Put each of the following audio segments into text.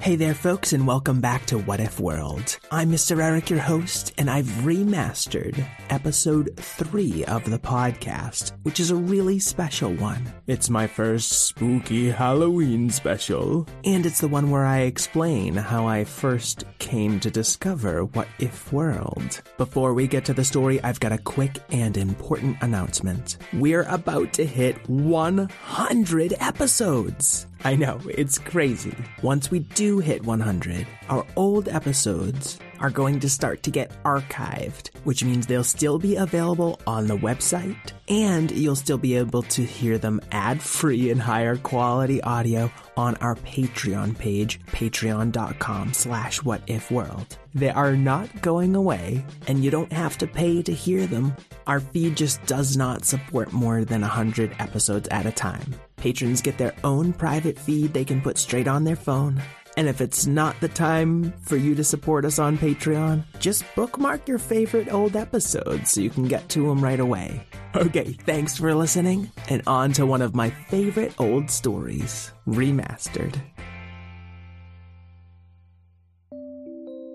Hey there, folks, and welcome back to What If World. I'm Mr. Eric, your host, and I've remastered episode three of the podcast, which is a really special one. It's my first spooky Halloween special, and it's the one where I explain how I first came to discover What If World. Before we get to the story, I've got a quick and important announcement. We're about to hit 100 episodes. I know, it's crazy. Once we do hit 100, our old episodes are going to start to get archived, which means they'll still be available on the website and you'll still be able to hear them ad free and higher quality audio on our Patreon page, patreon.com slash whatifworld. They are not going away and you don't have to pay to hear them. Our feed just does not support more than 100 episodes at a time. Patrons get their own private feed they can put straight on their phone. And if it's not the time for you to support us on Patreon, just bookmark your favorite old episodes so you can get to them right away. Okay, thanks for listening, and on to one of my favorite old stories, remastered.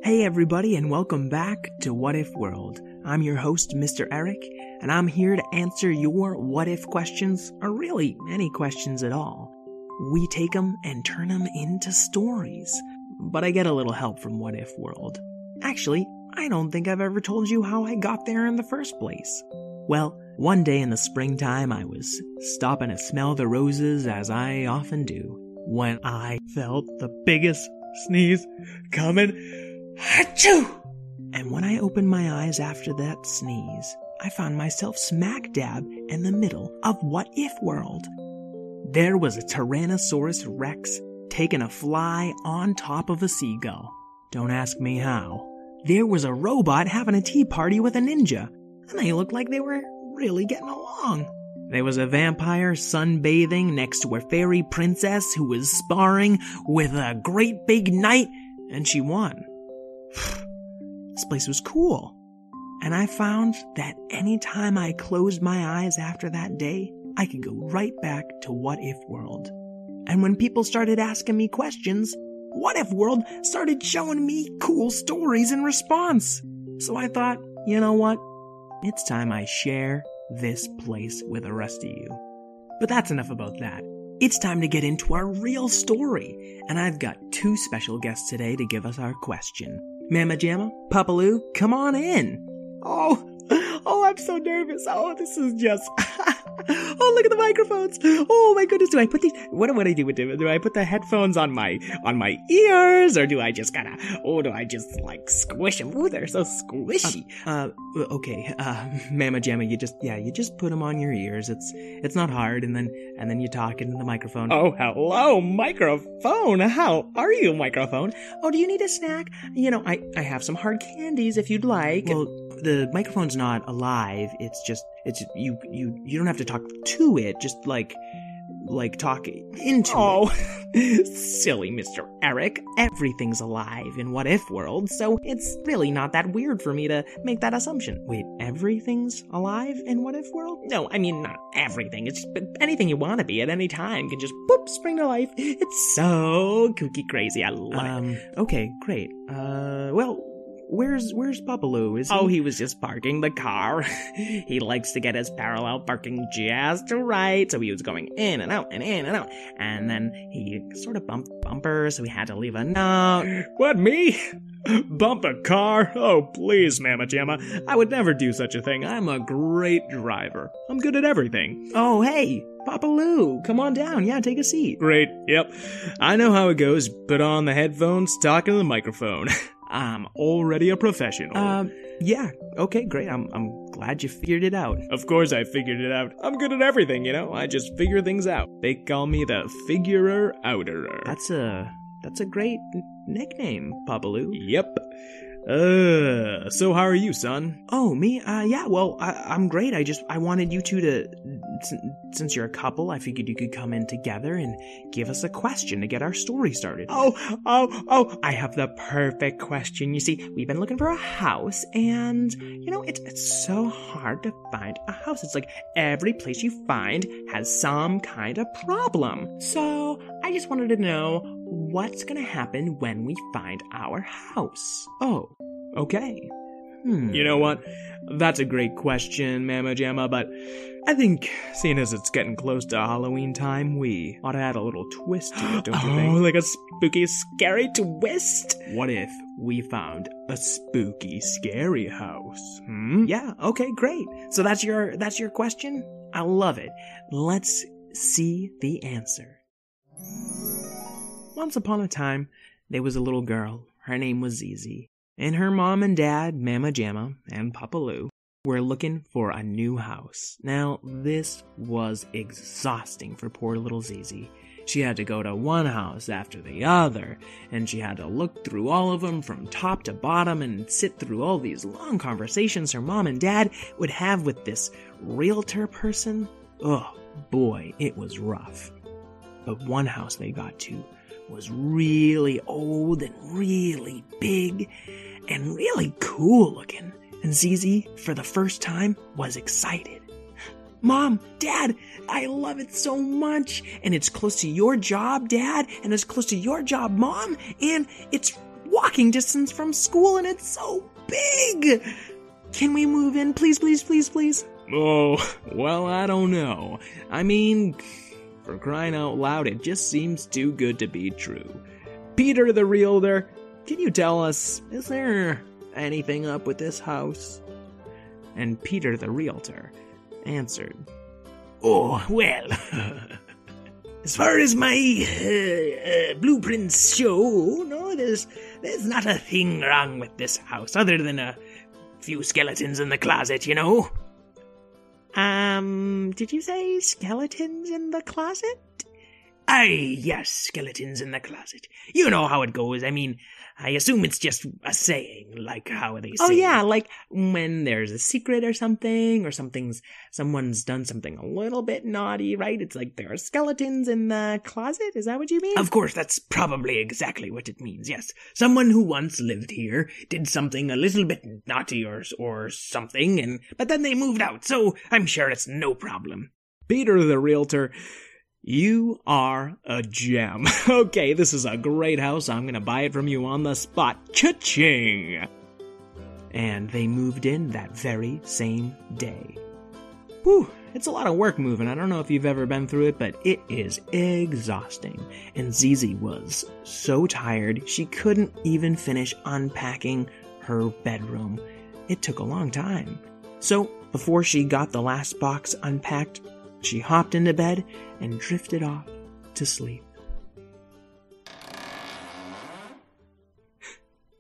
Hey, everybody, and welcome back to What If World. I'm your host, Mr. Eric, and I'm here to answer your what if questions, or really any questions at all. We take them and turn them into stories. But I get a little help from What If World. Actually, I don't think I've ever told you how I got there in the first place. Well, one day in the springtime, I was stopping to smell the roses as I often do when I felt the biggest sneeze coming. Achoo! And when I opened my eyes after that sneeze, I found myself smack dab in the middle of What If World. There was a Tyrannosaurus Rex taking a fly on top of a seagull. Don't ask me how. There was a robot having a tea party with a ninja, and they looked like they were really getting along. There was a vampire sunbathing next to a fairy princess who was sparring with a great big knight, and she won. this place was cool. And I found that anytime I closed my eyes after that day, I could go right back to What If World. And when people started asking me questions, What If World started showing me cool stories in response. So I thought, you know what? It's time I share this place with the rest of you. But that's enough about that. It's time to get into our real story. And I've got two special guests today to give us our question. Mama Jamma, Papaloo, come on in. Oh, oh, I'm so nervous. Oh, this is just. oh, look at the microphones. Oh my goodness. Do I put these? What do I do with them? Do I put the headphones on my on my ears, or do I just kind of? Oh, do I just like squish them? Oh, they're so squishy. Uh, uh okay, uh, Mama Jamma, you just yeah, you just put them on your ears. It's it's not hard, and then and then you talk into the microphone. Oh, hello, microphone. How are you, microphone? Oh, do you need a snack? You know, I I have some hard candies if you'd like. Well, the microphone's not alive. It's just it's you you you don't have to talk to it. Just like like talk into oh. it. Silly Mr. Eric. Everything's alive in What If World, so it's really not that weird for me to make that assumption. Wait, everything's alive in What If World? No, I mean not everything. It's just anything you want to be at any time can just boop spring to life. It's so kooky crazy. I love um, it. Okay, great. Uh, well, Where's where's Papaloo? Is oh, he? Oh, he was just parking the car. he likes to get his parallel parking just right, so he was going in and out and in and out. And then he sort of bumped bumper, so he had to leave a note. What me? Bump a car? Oh, please, Mama Jamma. I would never do such a thing. I'm a great driver. I'm good at everything. Oh, hey, Papaloo, come on down. Yeah, take a seat. Great. Yep. I know how it goes. Put on the headphones, talk into the microphone. I'm already a professional. Um, Yeah, okay, great. I'm I'm glad you figured it out. Of course I figured it out. I'm good at everything, you know? I just figure things out. They call me the figurer outerer. That's a that's a great nickname, Papaloo. Yep. Uh, so how are you, son? Oh, me? Uh, yeah. Well, I, I'm great. I just I wanted you two to, since you're a couple, I figured you could come in together and give us a question to get our story started. Oh, oh, oh, I have the perfect question. You see, we've been looking for a house, and you know, it's it's so hard to find a house. It's like every place you find has some kind of problem. So I just wanted to know what's gonna happen when we find our house. oh. Okay. Hmm. You know what? That's a great question, Mama Jamma, but I think, seeing as it's getting close to Halloween time, we ought to add a little twist to it, don't you oh, think? like a spooky, scary twist. What if we found a spooky, scary house? Hmm? Yeah, okay, great. So that's your that's your question? I love it. Let's see the answer. Once upon a time, there was a little girl. Her name was Zizi. And her mom and dad, Mama Jamma and Papaloo, were looking for a new house. Now, this was exhausting for poor little Zizi. She had to go to one house after the other, and she had to look through all of them from top to bottom and sit through all these long conversations her mom and dad would have with this realtor person. Oh boy, it was rough. But one house they got to was really old and really big and really cool looking. And Zizi, for the first time, was excited. Mom, Dad, I love it so much. And it's close to your job, Dad, and it's close to your job, Mom, and it's walking distance from school and it's so big. Can we move in, please, please, please, please? Oh, well, I don't know. I mean, for crying out loud, it just seems too good to be true. Peter the Realtor, can you tell us, is there anything up with this house? And Peter the Realtor answered, Oh, well, as far as my uh, uh, blueprints show, no, there's there's not a thing wrong with this house other than a few skeletons in the closet, you know. Um, did you say skeletons in the closet? Aye, yes, skeletons in the closet. You know how it goes. I mean, I assume it's just a saying, like how they oh, say. Oh yeah, like when there's a secret or something, or something's someone's done something a little bit naughty, right? It's like there are skeletons in the closet. Is that what you mean? Of course, that's probably exactly what it means. Yes, someone who once lived here did something a little bit naughty or or something, and but then they moved out. So I'm sure it's no problem. Peter the Realtor, you are a gem. Okay, this is a great house. I'm gonna buy it from you on the spot. Cha-ching! and they moved in that very same day. Whew, it's a lot of work moving. I don't know if you've ever been through it, but it is exhausting. And Zizi was so tired, she couldn't even finish unpacking her bedroom. It took a long time. So, before she got the last box unpacked, she hopped into bed and drifted off to sleep.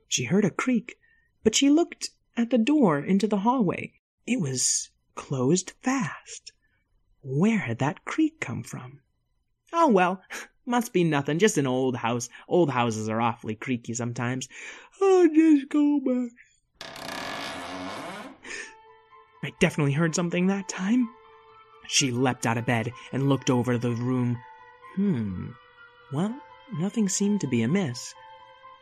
She heard a creak, but she looked at the door into the hallway. It was closed fast. Where had that creak come from? Oh well, must be nothing, just an old house. Old houses are awfully creaky sometimes. I'll just go back. I definitely heard something that time. She leapt out of bed and looked over the room. Hmm. Well, nothing seemed to be amiss.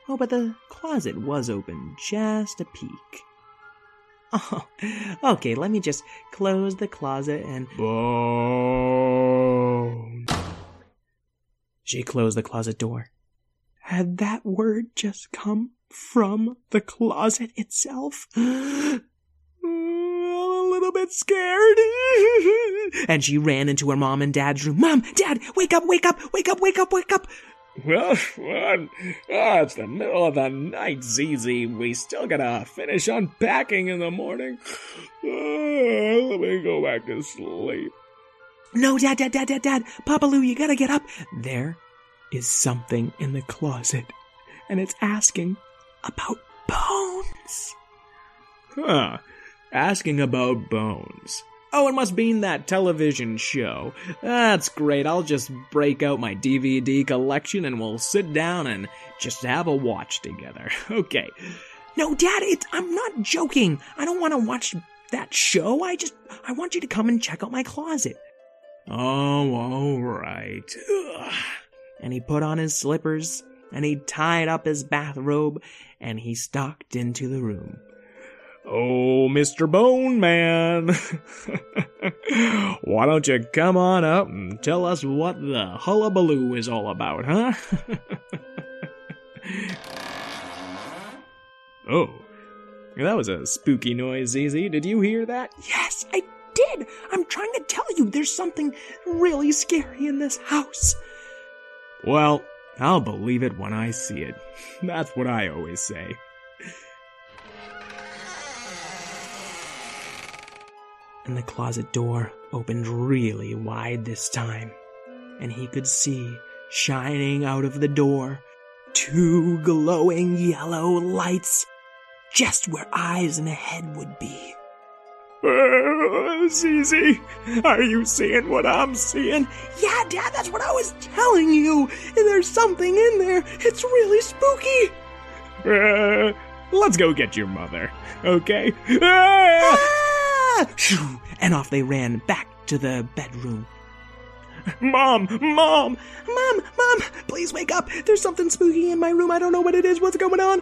Oh, but the closet was open just a peek. Oh, okay, let me just close the closet and. Bone. She closed the closet door. Had that word just come from the closet itself? I'm a little bit scared. and she ran into her mom and dad's room. Mom, dad, wake up, wake up, wake up, wake up, wake up. Well, well, ah, it's the middle of the night, Zizi. We still gotta finish unpacking in the morning. Ah, let me go back to sleep. No, dad, dad, dad, dad, dad. Papaloo, you gotta get up. There is something in the closet, and it's asking about bones. Huh. Asking about bones. Oh, it must mean that television show. That's great. I'll just break out my DVD collection and we'll sit down and just have a watch together. Okay. No, Dad, it's, I'm not joking. I don't want to watch that show. I just, I want you to come and check out my closet. Oh, all right. And he put on his slippers and he tied up his bathrobe and he stalked into the room. Oh, Mr. Bone Man. Why don't you come on up and tell us what the hullabaloo is all about, huh? oh, that was a spooky noise, Zizi. Did you hear that? Yes, I did. I'm trying to tell you there's something really scary in this house. Well, I'll believe it when I see it. That's what I always say. And the closet door opened really wide this time, and he could see, shining out of the door, two glowing yellow lights, just where eyes and a head would be. Uh, Zizi, are you seeing what I'm seeing? Yeah, Dad, that's what I was telling you. There's something in there. It's really spooky. Uh, let's go get your mother, okay? Ah! Ah! Shoo! And off they ran back to the bedroom. Mom, Mom! Mom, Mom, please wake up. There's something spooky in my room. I don't know what it is. What's going on?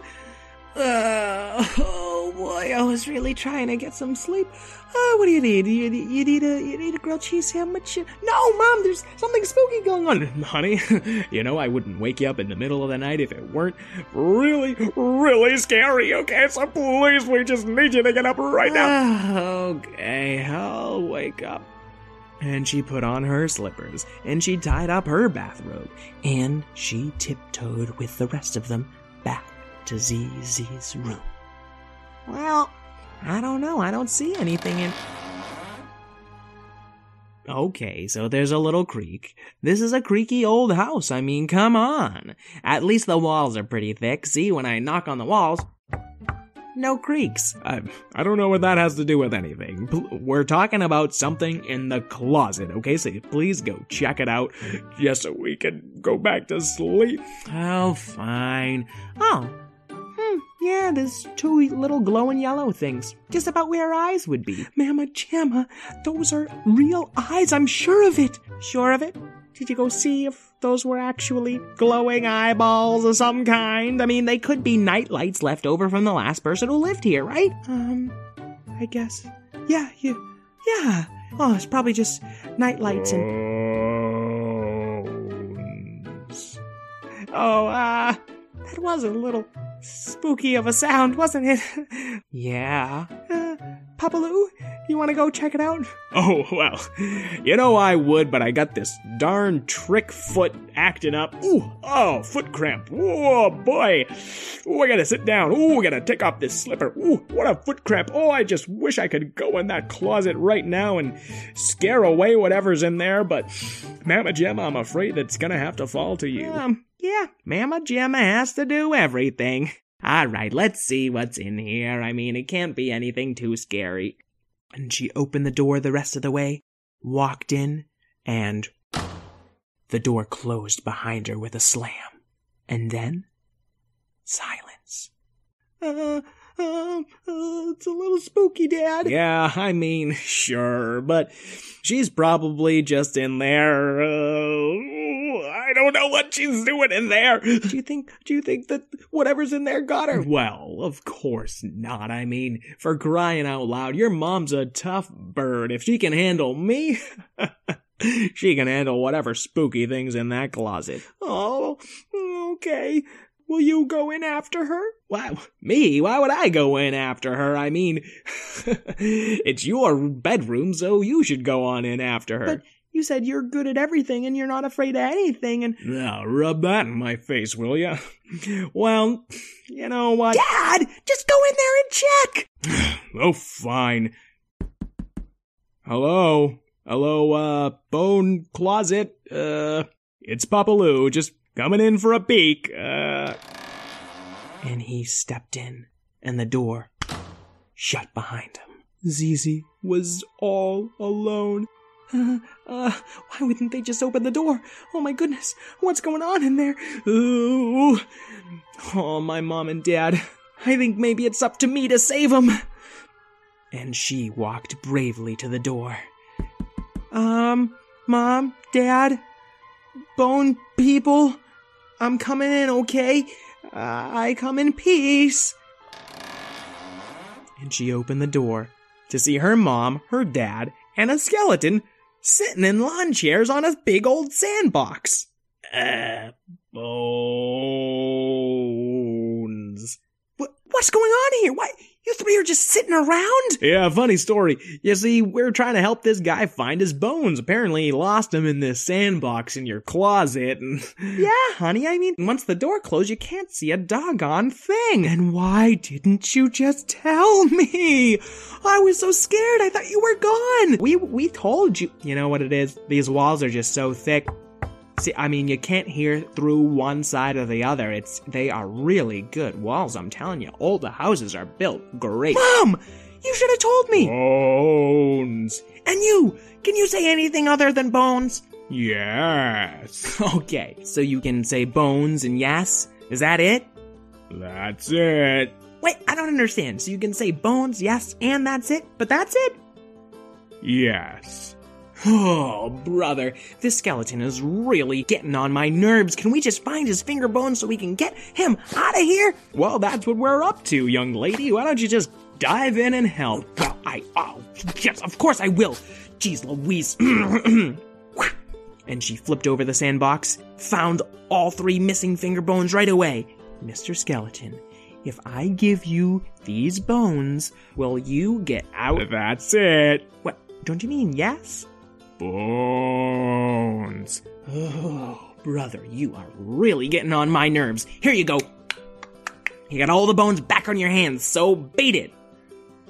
Uh, oh boy, I was really trying to get some sleep. Uh, what do you need? You, you need a you need a grilled cheese sandwich? No, Mom, there's something spooky going on. Honey, you know I wouldn't wake you up in the middle of the night if it weren't really, really scary, okay? So please, we just need you to get up right now. Ah, okay, I'll wake up. And she put on her slippers, and she tied up her bathrobe, and she tiptoed with the rest of them back to Zizi's room. Well, I don't know. I don't see anything in. Okay, so there's a little creak. This is a creaky old house. I mean, come on. At least the walls are pretty thick. See, when I knock on the walls, no creaks. I, I don't know what that has to do with anything. We're talking about something in the closet, okay? So please go check it out just so we can go back to sleep. Oh, fine. Oh, yeah, there's two little glowing yellow things, just about where her eyes would be. Mama Jamma, those are real eyes, I'm sure of it. Sure of it? Did you go see if those were actually glowing eyeballs of some kind? I mean, they could be night lights left over from the last person who lived here, right? Um, I guess. Yeah, you, yeah. Oh, it's probably just night lights and. Bones. Oh, ah, that was a little spooky of a sound, wasn't it? yeah. Uh, Papaloo, you want to go check it out? Oh, well, you know I would, but I got this darn trick foot acting up. Ooh, oh, foot cramp. Oh, boy. Oh, I gotta sit down. Oh, I gotta take off this slipper. Ooh, what a foot cramp. Oh, I just wish I could go in that closet right now and scare away whatever's in there, but Mama Jamma, I'm afraid it's gonna have to fall to you. Um, yeah, Mama Jamma has to do everything. All right, let's see what's in here. I mean, it can't be anything too scary. And she opened the door the rest of the way, walked in, and the door closed behind her with a slam. And then silence. Uh, uh, it's a little spooky, Dad. Yeah, I mean, sure, but she's probably just in there. Uh, I don't know what she's doing in there. Do you think? Do you think that whatever's in there got her? Well, of course not. I mean, for crying out loud, your mom's a tough bird. If she can handle me, she can handle whatever spooky things in that closet. Oh, okay. Will you go in after her? Why, me? Why would I go in after her? I mean, it's your bedroom, so you should go on in after her. But you said you're good at everything and you're not afraid of anything. And now rub that in my face, will ya? Well, you know what? Dad, just go in there and check. oh, fine. Hello, hello, uh, bone closet. Uh, it's Papaloo, just coming in for a peek. Uh. And he stepped in, and the door shut behind him. Zizi was all alone. Uh, uh, why wouldn't they just open the door? Oh my goodness, what's going on in there? Ooh. Oh, my mom and dad. I think maybe it's up to me to save them. And she walked bravely to the door. Um, mom, dad, bone people, I'm coming in, okay? Uh, I come in peace. And she opened the door to see her mom, her dad, and a skeleton sitting in lawn chairs on a big old sandbox. Uh, bones. What, what's going on here? Why, you three are just sitting around? Yeah, funny story. You see, we're trying to help this guy find his bones. Apparently, he lost them in this sandbox in your closet, and Yeah, honey, I mean, once the door closed, you can't see a doggone thing. And why didn't you just tell me? I was so scared, I thought you were gone. We, we told you. you know what it is? These walls are just so thick. See, I mean, you can't hear through one side or the other. It's they are really good walls. I'm telling you, all the houses are built great. Mom, you should have told me. Bones. And you, can you say anything other than bones? Yes, Okay, so you can say bones and yes? Is that it? that's it. Wait, I don't understand. So you can say bones, yes, and that's it? But that's it? Yes. Oh, brother, this skeleton is really getting on my nerves. Can we just find his finger bones so we can get him out of here? Well, that's what we're up to, young lady. Why don't you just dive in and help? Well, I, oh, yes, of course I will. Jeez Louise. and she flipped over the sandbox, found all three missing finger bones right away. Mr. Skeleton, if I give you these bones, will you get out? That's it. What? Don't you mean yes? Bones. Oh, brother, you are really getting on my nerves. Here you go. You got all the bones back on your hands, so beat it.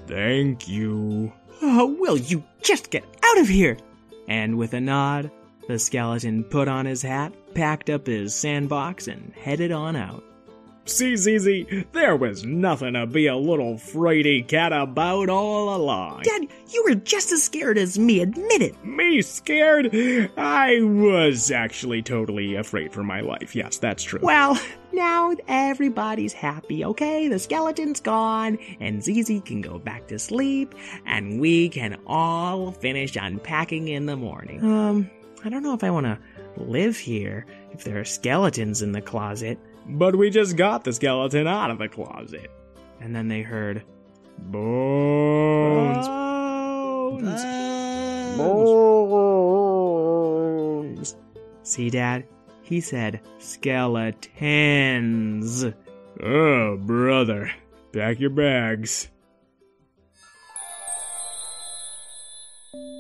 Thank you. Oh, will you just get out of here? And with a nod, the skeleton put on his hat, packed up his sandbox, and headed on out. See, Zizi, there was nothing to be a little fraidy cat about all along. Dad, you were just as scared as me, admit it. Me scared? I was actually totally afraid for my life. Yes, that's true. Well, now everybody's happy, okay? The skeleton's gone, and Zizi can go back to sleep, and we can all finish unpacking in the morning. Um, I don't know if I want to live here if there are skeletons in the closet. But we just got the skeleton out of the closet. And then they heard, Bones. Bones! Bones. See, Dad? He said skeletons. Oh, brother. Pack your bags.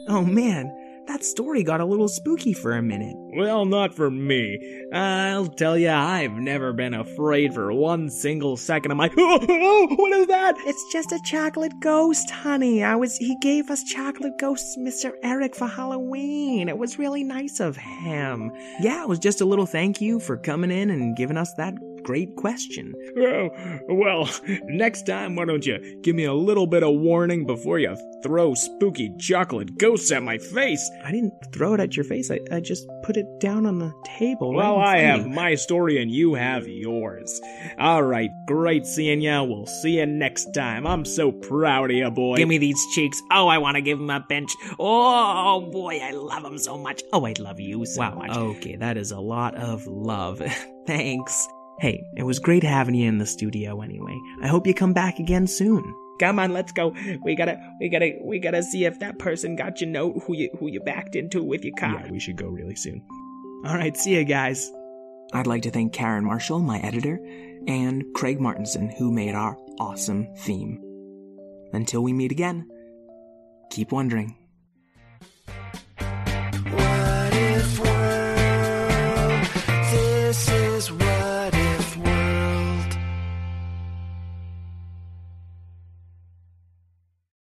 Oh man, that story got a little spooky for a minute. Well, not for me. I'll tell you, I've never been afraid for one single second of my. Oh, oh, what is that? It's just a chocolate ghost, honey. I was he gave us chocolate ghosts, Mr. Eric, for Halloween. It was really nice of him. Yeah, it was just a little thank you for coming in and giving us that great question. Oh, well, next time, why don't you give me a little bit of warning before you throw spooky chocolate ghosts at my face? I didn't throw it at your face. I, I just put it down on the table. Well, right I have you. my story and you have yours. All right, great seeing ya. We'll see you next time. I'm so proud of you, boy. Give me these cheeks. Oh, I want to give him a pinch. Oh, boy, I love him so much. Oh, I love you so Wow, much. Okay, that is a lot of love. Thanks. Hey, it was great having you in the studio anyway. I hope you come back again soon. Come on, let's go. We gotta, we gotta, we gotta see if that person got your note who you, who you backed into with your car. Yeah, we should go really soon. All right, see you guys. I'd like to thank Karen Marshall, my editor, and Craig Martinson, who made our awesome theme. Until we meet again, keep wondering.